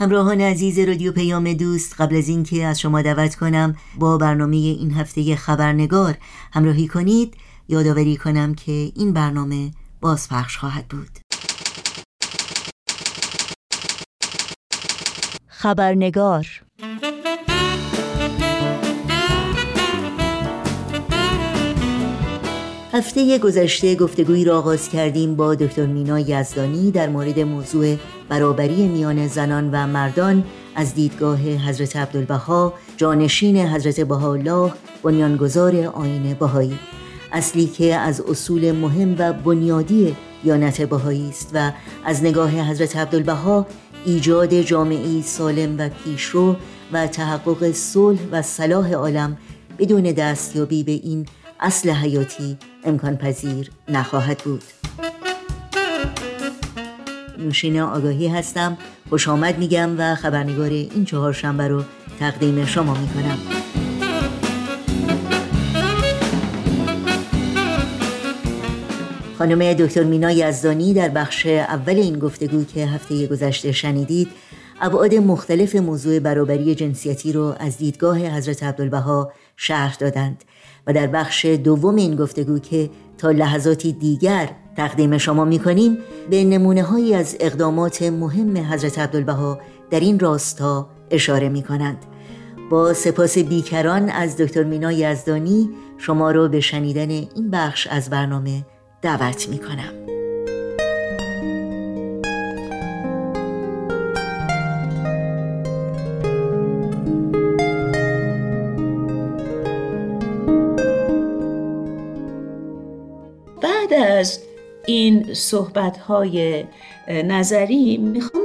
همراهان عزیز رادیو پیام دوست قبل از اینکه از شما دعوت کنم با برنامه این هفته خبرنگار همراهی کنید. یادآوری کنم که این برنامه بازپخش خواهد بود. خبرنگار هفته گذشته گفتگویی را آغاز کردیم با دکتر مینا یزدانی در مورد موضوع برابری میان زنان و مردان از دیدگاه حضرت عبدالبها جانشین حضرت بهاءالله بنیانگذار آین بهایی. اصلی که از اصول مهم و بنیادی دیانت بهایی است و از نگاه حضرت عبدالبها ایجاد جامعه سالم و پیشرو و تحقق صلح و صلاح عالم بدون دستیابی به این اصل حیاتی امکان پذیر نخواهد بود. نوشین آگاهی هستم. خوش آمد میگم و خبرنگار این چهار شنبه رو تقدیم شما می‌کنم. خانم دکتر مینا یزدانی در بخش اول این گفتگو که هفته گذشته شنیدید ابعاد مختلف موضوع برابری جنسیتی رو از دیدگاه حضرت عبدالبها شرح دادند. و در بخش دوم این گفتگو که تا لحظاتی دیگر تقدیم شما می کنیم به نمونه هایی از اقدامات مهم حضرت عبدالبها در این راستا اشاره می کنند. با سپاس بیکران از دکتر مینا یزدانی شما را به شنیدن این بخش از برنامه دعوت می کنم. این صحبت های نظری می‌خوام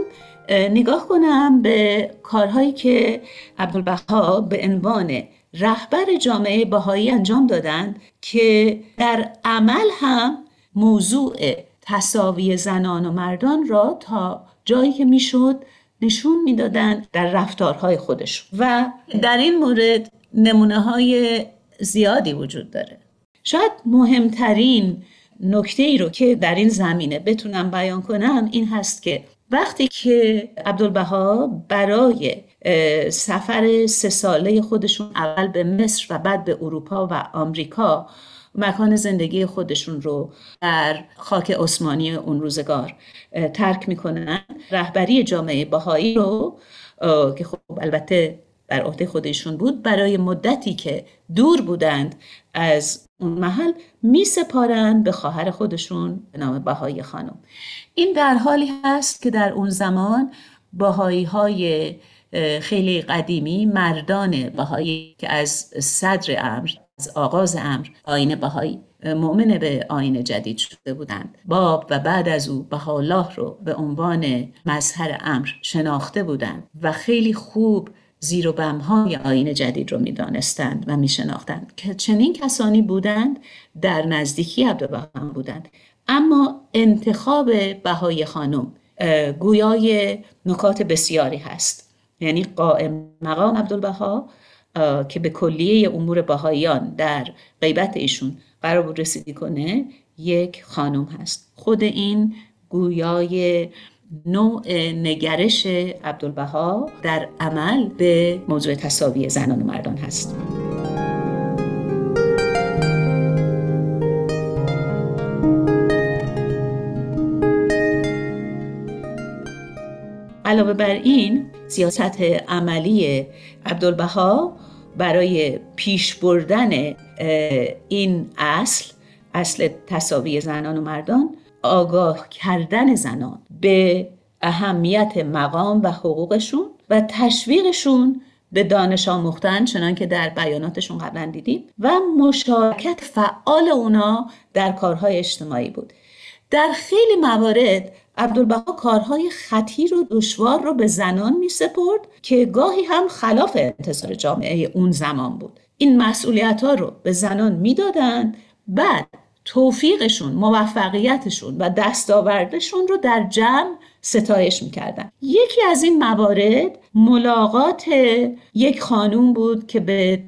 نگاه کنم به کارهایی که عبدالبها به عنوان رهبر جامعه بهایی انجام دادند که در عمل هم موضوع تصاوی زنان و مردان را تا جایی که می‌شد نشون می‌دادند در رفتارهای خودشون. و در این مورد نمونه های زیادی وجود داره. شاید مهمترین نکته ای رو که در این زمینه بتونم بیان کنم این هست که وقتی که عبدالبها برای سفر سه ساله خودشون اول به مصر و بعد به اروپا و آمریکا مکان زندگی خودشون رو در خاک عثمانی اون روزگار ترک می‌کنن رهبری جامعه بهایی رو که خب البته بر عهده خودشون بود برای مدتی که دور بودند از اون محل می سپارند به خواهر خودشون به نام بهایی خانم. این در حالی هست که در اون زمان بهایی های خیلی قدیمی مردان بهایی که از صدر امر از آغاز امر آین بهایی مؤمن به آین جدید شده بودند. باب و بعد از او بهاءالله رو به عنوان مظهر امر شناخته بودند و خیلی خوب زیر و بمهای آین جدید رو می‌دانستند و میشناختند که چنین کسانی بودند در نزدیکی عبدالبها بودند. اما انتخاب بهای خانم گویای نکات بسیاری هست. یعنی قائم مقام عبدالبها که به کلیه امور بهاییان در غیبت ایشون قرار بود رسیدی کنه یک خانم هست. خود این گویای نوع نگرش عبدالبها در عمل به موضوع تصاوی زنان و مردان هست. علاوه بر این سیاست عملی عبدالبها برای پیش بردن این اصل اصل تصاوی زنان و مردان آگاه کردن زنان به اهمیت مقام و حقوقشون و تشویقشون به دانش آموختن چنان که در بیاناتشون قبلا دیدیم و مشارکت فعال اونا در کارهای اجتماعی بود. در خیلی موارد عبدالبها کارهای خطیر و دشوار رو به زنان می سپرد که گاهی هم خلاف انتظار جامعه اون زمان بود. این مسئولیت ها رو به زنان می‌دادند بعد توفیقشون موفقیتشون و دستاوردشون رو در جمع ستایش می‌کردن. یکی از این موارد ملاقات یک خانوم بود که به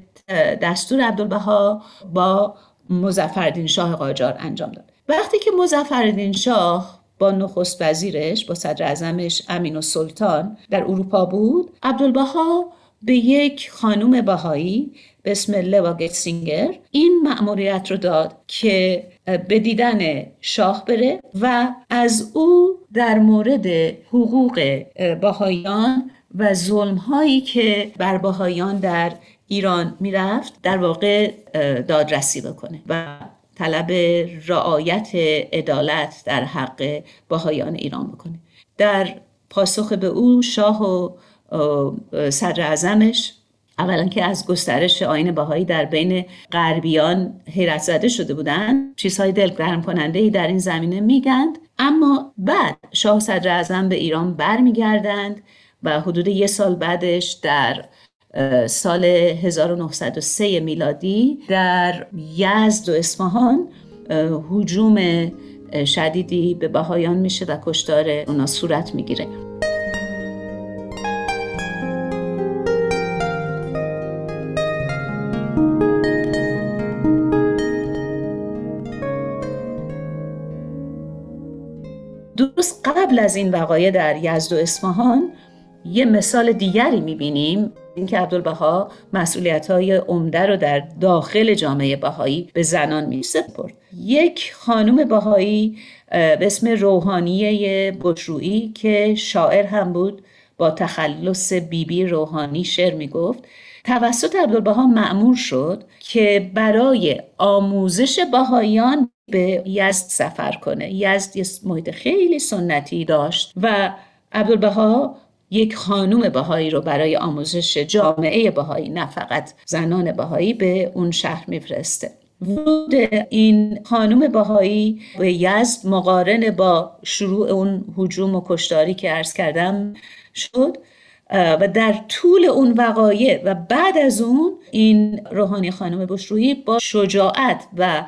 دستور عبدالبها با مزفردین شاه قاجار انجام داد. وقتی که مزفردین شاه با نخست وزیرش با صدر ازمش امین و سلطان در اروپا بود عبدالبها به یک خانوم بهایی به اسم لوا گتسینگر این مأموریت رو داد که به دیدن شاه بره و از او در مورد حقوق بهاییان و ظلم هایی که بر بهاییان در ایران می‌رفت در واقع دادرسی بکنه و طلب رعایت عدالت در حق بهایان ایران بکنه. در پاسخ به او شاه و صدر اعظمش اولا که از گسترش آین باهایی در بین غربیان حیرت زده شده بودند چیزهای دلگرم کننده ای در این زمینه میگند. اما بعد شاه صدر اعظم به ایران برمیگردند و حدود یه سال بعدش در سال 1903 میلادی در یزد و اصفهان حجوم شدیدی به بهایان میشه و کشتار اونا صورت می‌گیره. قبل از این وقایع در یزد و اصفهان یه مثال دیگری می‌بینیم. اینکه عبدالبها مسئولیت های عمده رو در داخل جامعه بهایی به زنان می سپرد یک خانم بهایی به اسم روحانیه بشرویی که شاعر هم بود با تخلص بیبی بی روحانی شعر می گفت توسط عبدالبها معمور شد که برای آموزش بهاییان به یزد سفر کنه. یزد یه محیط خیلی سنتی داشت و عبدالبها یک خانوم بهایی رو برای آموزش جامعه بهایی نه فقط زنان بهایی به اون شهر میفرسته. ورود این خانوم بهایی به یزد مقارن با شروع اون حجوم و کشتاری که عرض کردم شد. و در طول اون وقایع و بعد از اون این روحانی خانم بشرویی با شجاعت و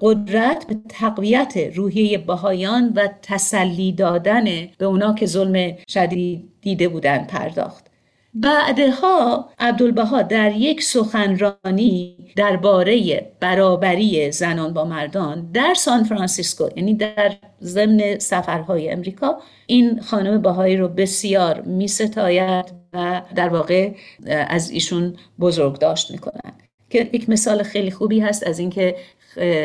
قدرت به تقویت روحیه بهایان و تسلی دادن به اونا که ظلم شدید دیده بودن پرداخت. بعدها عبدالبها در یک سخنرانی درباره برابری زنان با مردان در سان فرانسیسکو یعنی در ضمن سفرهای امریکا این خانم بهایی رو بسیار می ستاید و در واقع از ایشون بزرگ داشت می‌کنن که یک مثال خیلی خوبی هست از اینکه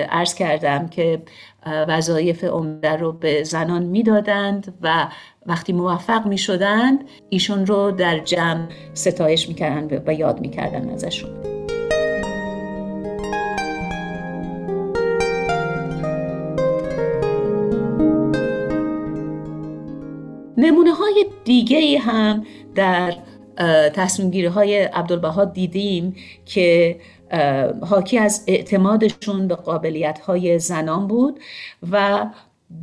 عرض کردم که وظایف عمده رو به زنان می‌دادند و وقتی موفق می شدند ایشون رو در جمع ستایش می‌کردن و یاد می‌کردن ازشون. نمونه های دیگه هم در تصمیم گیری های عبدالبها دیدیم که حاکی از اعتمادشون به قابلیت های زنان بود و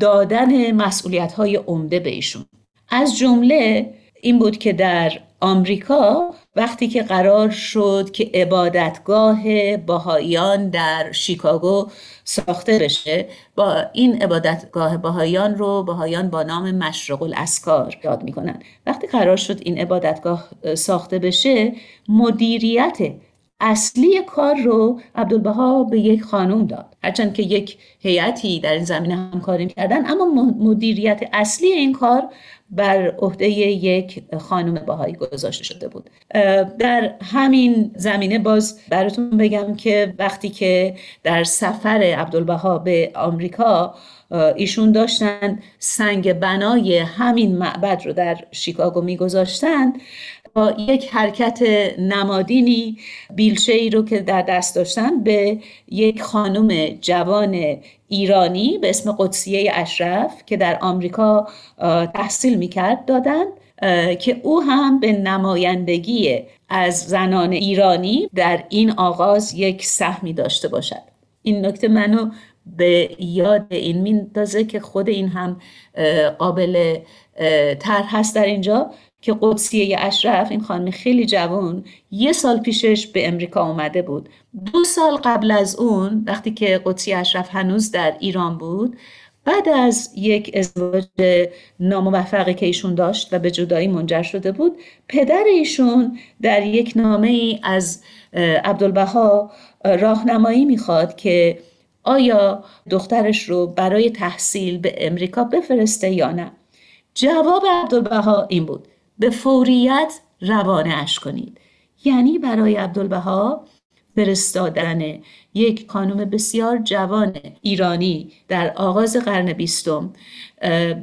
دادن مسئولیت های عمده به ایشون. از جمله این بود که در آمریکا وقتی که قرار شد که عبادتگاه باهایان در شیکاگو ساخته بشه با این عبادتگاه باهایان رو باهایان با نام مشرق الاسکار یاد می‌کنن. وقتی قرار شد این عبادتگاه ساخته بشه مدیریت اصلی کار رو عبدالبها به یک خانم داد. هرچند که یک هیئتی در این زمینه همکاری کردن اما مدیریت اصلی این کار بر عهده یک خانم باهایی گذاشته شده بود. در همین زمینه باز براتون بگم که وقتی که در سفر عبدالبها به آمریکا ایشون داشتن سنگ بنای همین معبد رو در شیکاگو میگذاشتند با یک حرکت نمادینی بیلچه ای رو که در دست داشتن به یک خانم جوان ایرانی به اسم قدسیه اشرف که در آمریکا تحصیل می‌کرد دادن که او هم به نمایندگی از زنان ایرانی در این آغاز یک سهمی داشته باشد. این نکته منو به یاد این میندازه که خود این هم قابل تر هست در اینجا. که قدسیه اشرف این خانم خیلی جوان یه سال پیشش به امریکا اومده بود. دو سال قبل از اون وقتی که قدسیه اشرف هنوز در ایران بود بعد از یک ازدواج ناموفقی که ایشون داشت و به جدایی منجر شده بود پدر ایشون در یک نامه ای از عبدالبها راهنمایی می‌خواد که آیا دخترش رو برای تحصیل به امریکا بفرسته یا نه. جواب عبدالبها این بود. به فوریت اش کنید. یعنی برای عبدالبها فرستادن یک خانم بسیار جوان ایرانی در آغاز قرن بیستم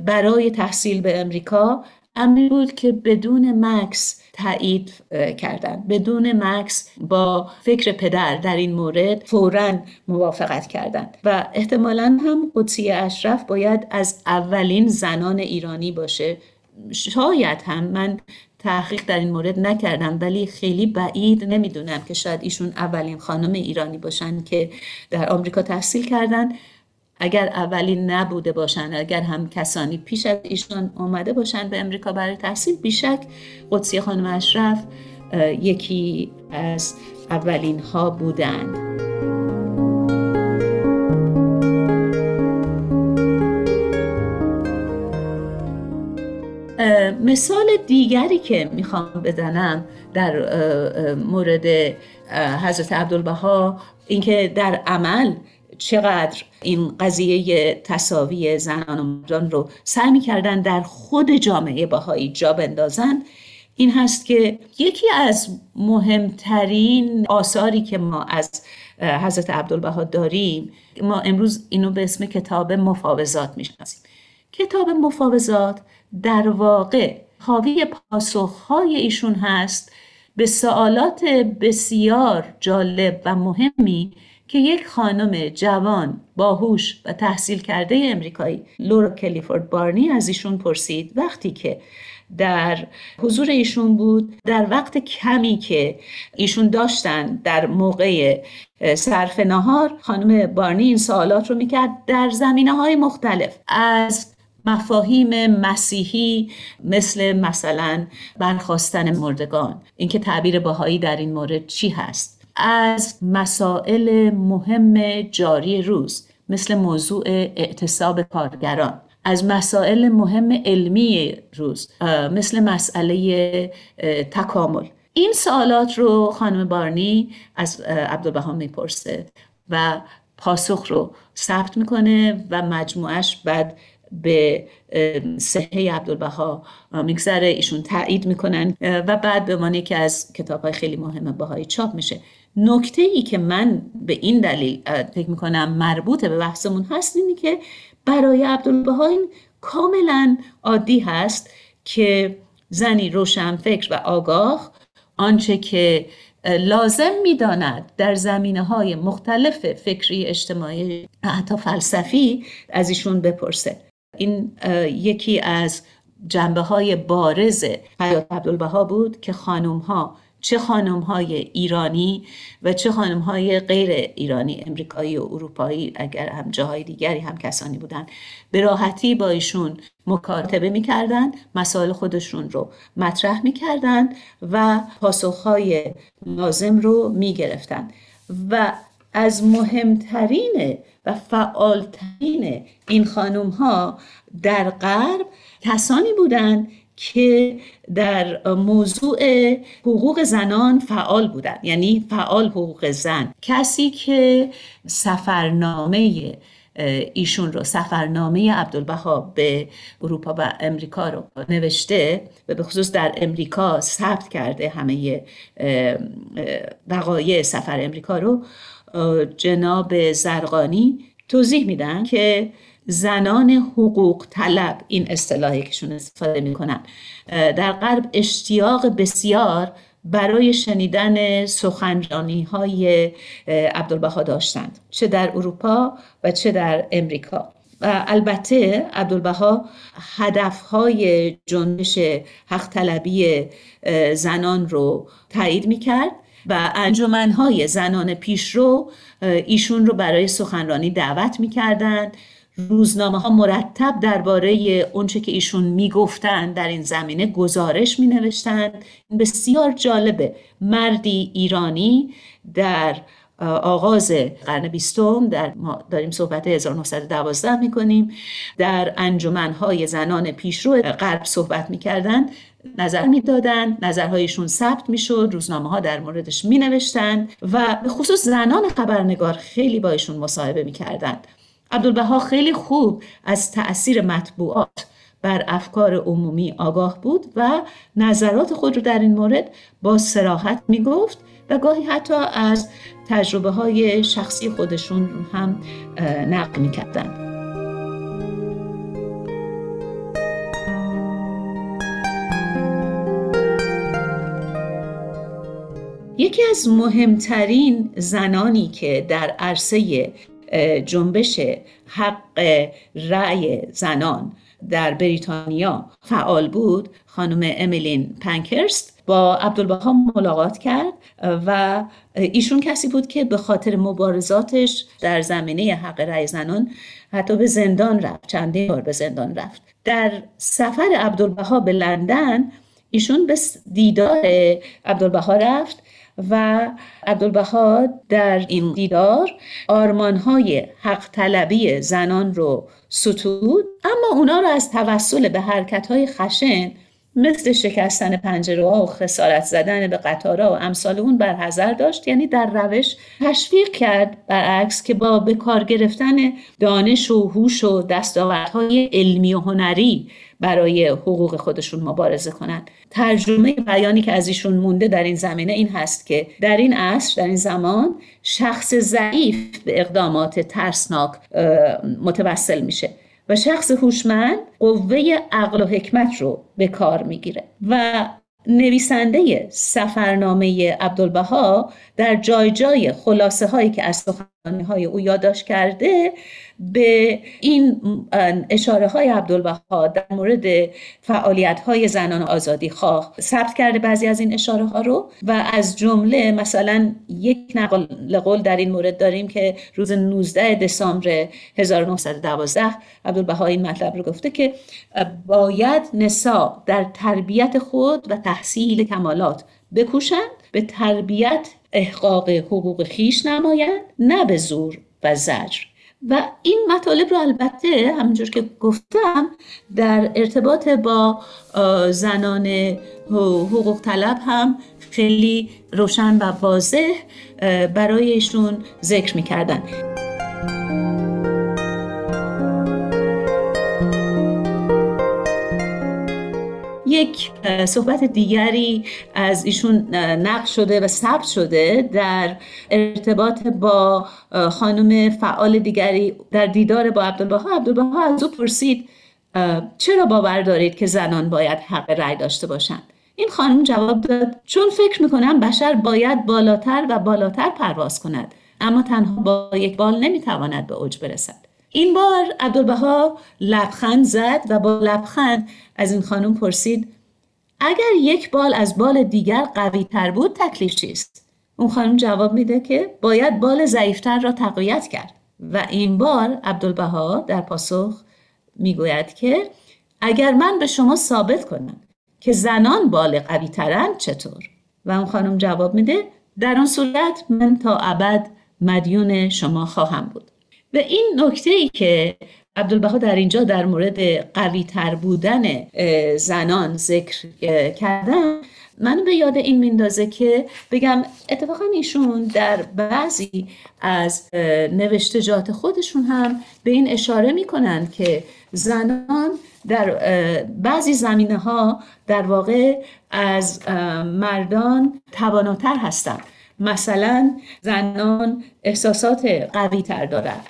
برای تحصیل به امریکا امری بود که بدون مکس تایید کردن. بدون مکس با فکر پدر در این مورد فورا موافقت کردند و احتمالا هم قدسی اشرف باید از اولین زنان ایرانی باشه. شاید هم من تحقیق در این مورد نکردم ولی خیلی بعید نمی‌دونم که شاید ایشون اولین خانم ایرانی باشن که در آمریکا تحصیل کردن. اگر اولین نبوده باشن اگر هم کسانی پیش از ایشون اومده باشن به امریکا برای تحصیل بیشک قدسی خانم اشرف یکی از اولین ها بودند مثال دیگری که می‌خوام بزنم در مورد حضرت عبدالبها اینکه در عمل چقدر این قضیه تصاوی زنان و مردان رو سعی می‌کردن در خود جامعه باهایی جا بندازن این هست که یکی از مهمترین آثاری که ما از حضرت عبدالبها داریم ما امروز اینو به اسم کتاب مفاوضات می‌شناسیم. کتاب مفاوضات در واقع حاوی پاسخهای ایشون هست به سوالات بسیار جالب و مهمی که یک خانم جوان باهوش و تحصیل کرده امریکایی لورا کلیفورد بارنی از ایشون پرسید. وقتی که در حضور ایشون بود در وقت کمی که ایشون داشتن در موقع صرف نهار خانم بارنی این سوالات رو می‌کرد در زمینه های مختلف. از مفاهیم مسیحی مثل مثلا برخواستن مردگان. اینکه تعبیر باهایی در این مورد چی هست؟ از مسائل مهم جاری روز مثل موضوع اعتصاب کارگران. از مسائل مهم علمی روز مثل مسئله تکامل. این سوالات رو خانم بارنی از عبدالبها می‌پرسه و پاسخ رو ثبت می‌کنه و مجموعش بعد به صحه عبدالبها میگذره ایشون تایید می‌کنن و بعد به عنوان که از کتاب های خیلی مهم بهایی چاپ میشه. نکته ای که من به این دلیل فکر می‌کنم مربوط به بحثمون هست اینی که برای عبدالبها این کاملا عادی هست که زنی روشن فکر و آگاه آنچه که لازم می‌داند در زمینه های مختلف فکری اجتماعی حتی فلسفی از ایشون بپرسه. این یکی از جنبه های بارز حیات عبدالبها بود که خانوم ها چه خانم های ایرانی و چه خانم های غیر ایرانی امریکایی و اروپایی اگر هم جاهای دیگری هم کسانی بودن به راحتی با ایشون مکاتبه می‌کردن مسائل خودشون رو مطرح می‌کردن و پاسخهای لازم رو می‌گرفتن و از مهمترین و فعالترین این خانوم ها در غرب کسانی بودند که در موضوع حقوق زنان فعال بودند یعنی فعال حقوق زن. کسی که سفرنامه ایشون رو سفرنامه عبدالبها به اروپا و امریکا رو نوشته و به خصوص در امریکا ثبت کرده همه وقایع سفر امریکا رو جناب زرقانی توضیح میدن که زنان حقوق طلب این اصطلاحی کهشون استفاده می‌کنن. در غرب اشتیاق بسیار برای شنیدن سخنرانی های عبدالبها داشتند. چه در اروپا و چه در امریکا. و البته عبدالبها هدفهای جنبش حق طلبی زنان رو تایید می‌کرد. و انجمنهای زنان پیشرو ایشون رو برای سخنرانی دعوت می‌کردند روزنامه ها مرتب درباره اونچه که ایشون می‌گفتند در این زمینه گزارش می نوشتند بسیار جالبه. مردی ایرانی در آغاز قرن بیستم در ما داریم صحبت 1912 می‌کنیم. در انجمنهای زنان پیشرو غرب صحبت می‌کردن نظر می‌دادند نظرهایشون ثبت می‌شد روزنامه ها در موردش می نوشتند و به خصوص زنان خبرنگار خیلی با ایشون مصاحبه می‌کردند عبدالبها خیلی خوب از تاثیر مطبوعات بر افکار عمومی آگاه بود و نظرات خود رو در این مورد با سراحت می گفت و گاهی حتی از تجربه های شخصی خودشون هم نقل می کردن. یکی از مهمترین زنانی که در عرصه جنبش حق رأی زنان در بریتانیا فعال بود خانم امیلین پنکرست با عبدالبها ملاقات کرد و ایشون کسی بود که به خاطر مبارزاتش در زمینه حق رأی زنان حتی به زندان رفت چندین بار به زندان رفت. در سفر عبدالبها به لندن ایشون به دیدار عبدالبها رفت و عبدالبها در این دیدار آرمانهای حق طلبی زنان رو ستود. اما اونا رو از توسل به حرکتهای خشن مثل شکستن پنجره و خسارت زدن به قطارها و امثال اون برحضر داشت یعنی در روش تشویق کرد برعکس که با به کار گرفتن دانش و هوش و دستاوردهای علمی و هنری برای حقوق خودشون مبارزه کنند ترجمه بیانی که از ایشون مونده در این زمینه این هست که در این عصر در این زمان شخص ضعیف به اقدامات ترسناک متوسل میشه. و شخص هوشمند قوه عقل و حکمت رو به کار می‌گیره. و نویسنده سفرنامه عبدالبها در جای جای خلاصه هایی که از سخنانی های او یادداشت کرده به این اشاره های عبدالبها در مورد فعالیت های زنان آزادی خواه ثبت کرده بعضی از این اشاره ها رو و از جمله مثلا یک نقل قول در این مورد داریم که روز 19 دسامبر 1912 عبدالبها این مطلب رو گفته که باید نسا در تربیت خود و تحصیل کمالات بکوشند به تربیت احقاق حقوق خیش نمایند نه به زور و زجر. و این مطالب رو البته همونجور که گفتم در ارتباط با زنان حقوق طلب هم خیلی روشن و واضح برایشون ذکر می‌کردن. یک صحبت دیگری از ایشون نقل شده و ثبت شده در ارتباط با خانم فعال دیگری در دیدار با عبدالبها. عبدالبها از او پرسید چرا باور دارید که زنان باید حق رأی داشته باشند؟ این خانم جواب داد چون فکر می‌کنم بشر باید بالاتر و بالاتر پرواز کند اما تنها با یک بال نمی‌تواند به اوج برسد. این بار عبدالبها لبخند زد و با لبخند از این خانم پرسید اگر یک بال از بال دیگر قوی تر بود تکلیف چیست؟ اون خانم جواب میده که باید بال ضعیفتر را تقویت کرد و این بار عبدالبها در پاسخ می‌گوید که اگر من به شما ثابت کنم که زنان بال قوی ترند چطور؟ و اون خانم جواب میده در اون صورت من تا ابد مدیون شما خواهم بود و این نکته ای که عبدالبها در اینجا در مورد قوی تر بودن زنان ذکر کردن من به یاد این میندازه که بگم اتفاقا ایشون در بعضی از نوشتجات خودشون هم به این اشاره می‌کنن که زنان در بعضی زمینه ها در واقع از مردان تواناتر هستند مثلا زنان احساسات قوی تر دارند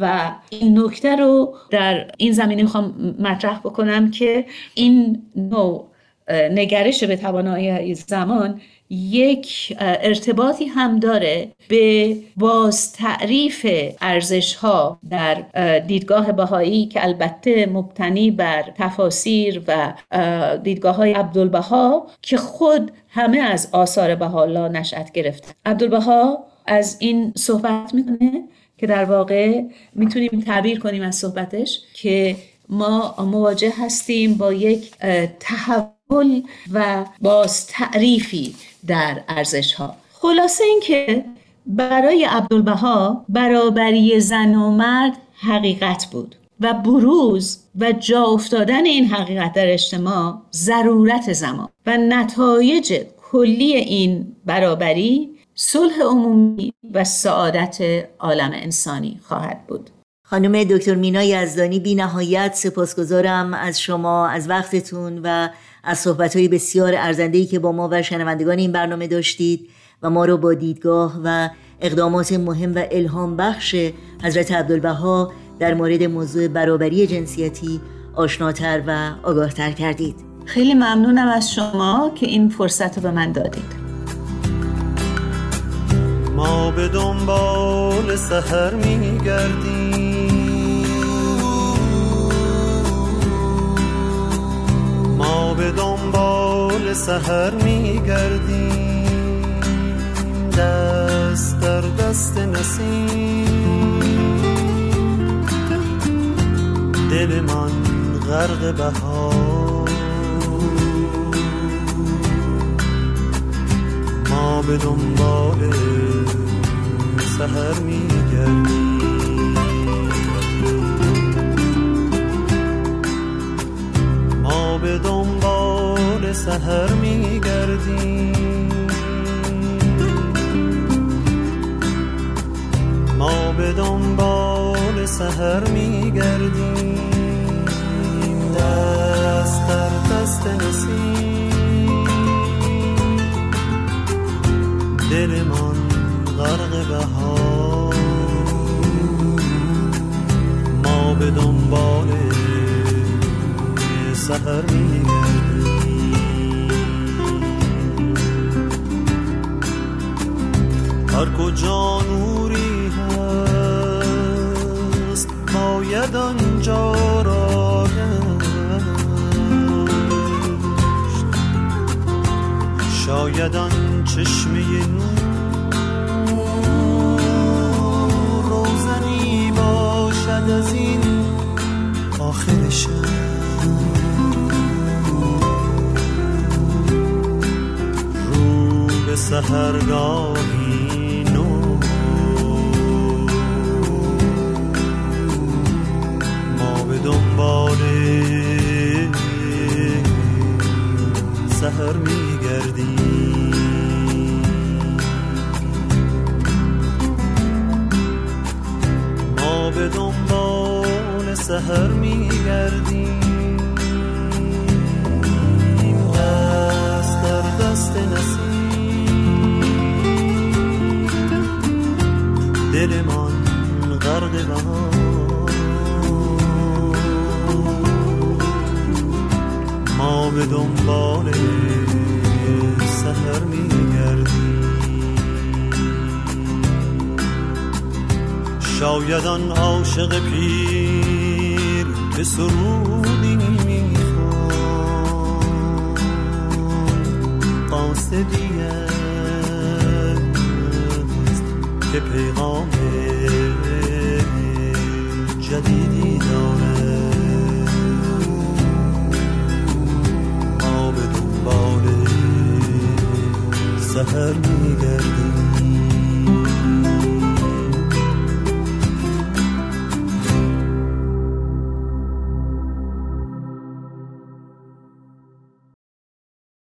و این نکته رو در این زمینه می‌خوام مطرح بکنم که این نوع نگرش به توانایی زمان یک ارتباطی هم داره به باز تعریف ارزش ها در دیدگاه بهایی که البته مبتنی بر تفاسیر و دیدگاه های عبدالبها که خود همه از آثار بهاءالله نشأت گرفته. عبدالبها از این صحبت می‌کنه که در واقع می‌تونیم تعبیر کنیم از صحبتش که ما مواجه هستیم با یک تحول و باز تعریفی در ارزش ها خلاصه اینکه برای عبدالبها برابری زن و مرد حقیقت بود و بروز و جا افتادن این حقیقت در اجتماع ضرورت زمان و نتایج کلی این برابری صلح عمومی و سعادت عالم انسانی خواهد بود. خانم دکتر مینا یزدانی بی نهایت سپاسگزارم از شما از وقتتون و از صحبتهای بسیار ارزندهی که با ما و شنوندگان این برنامه داشتید و ما رو با دیدگاه و اقدامات مهم و الهام بخش حضرت عبدالبها در مورد موضوع برابری جنسیتی آشناتر و آگاهتر کردید. خیلی ممنونم از شما که این فرصت رو به من دادید. ما به دنبال سهر میگردیم. ما به دنبال سهر میگردیم. دست در دست نسیم. دل من غرق بهار. ما به دنبال سهر میگردیم ما به دنبال سهر میگردیم. ما به دنبال سهر میگردیم. دست در دست نسیم. دل من غرق بهار. ما به دنبال سهر هر کجا نوری هست باید آنجا را شاید آن چشمه نور از این آخر رو به سهرگاهی نو. ما به دنبال سهر میگردیم. به دنبال سهر میگردیم. دست در دست نسیم. دل من غرق بهار. ما به دنبال سهر میگردیم شاید آن عاشق پیر به سرودی می‌خوان قاصدی است که پیغام جدیدی داره ما به دنبال سهر میگردیم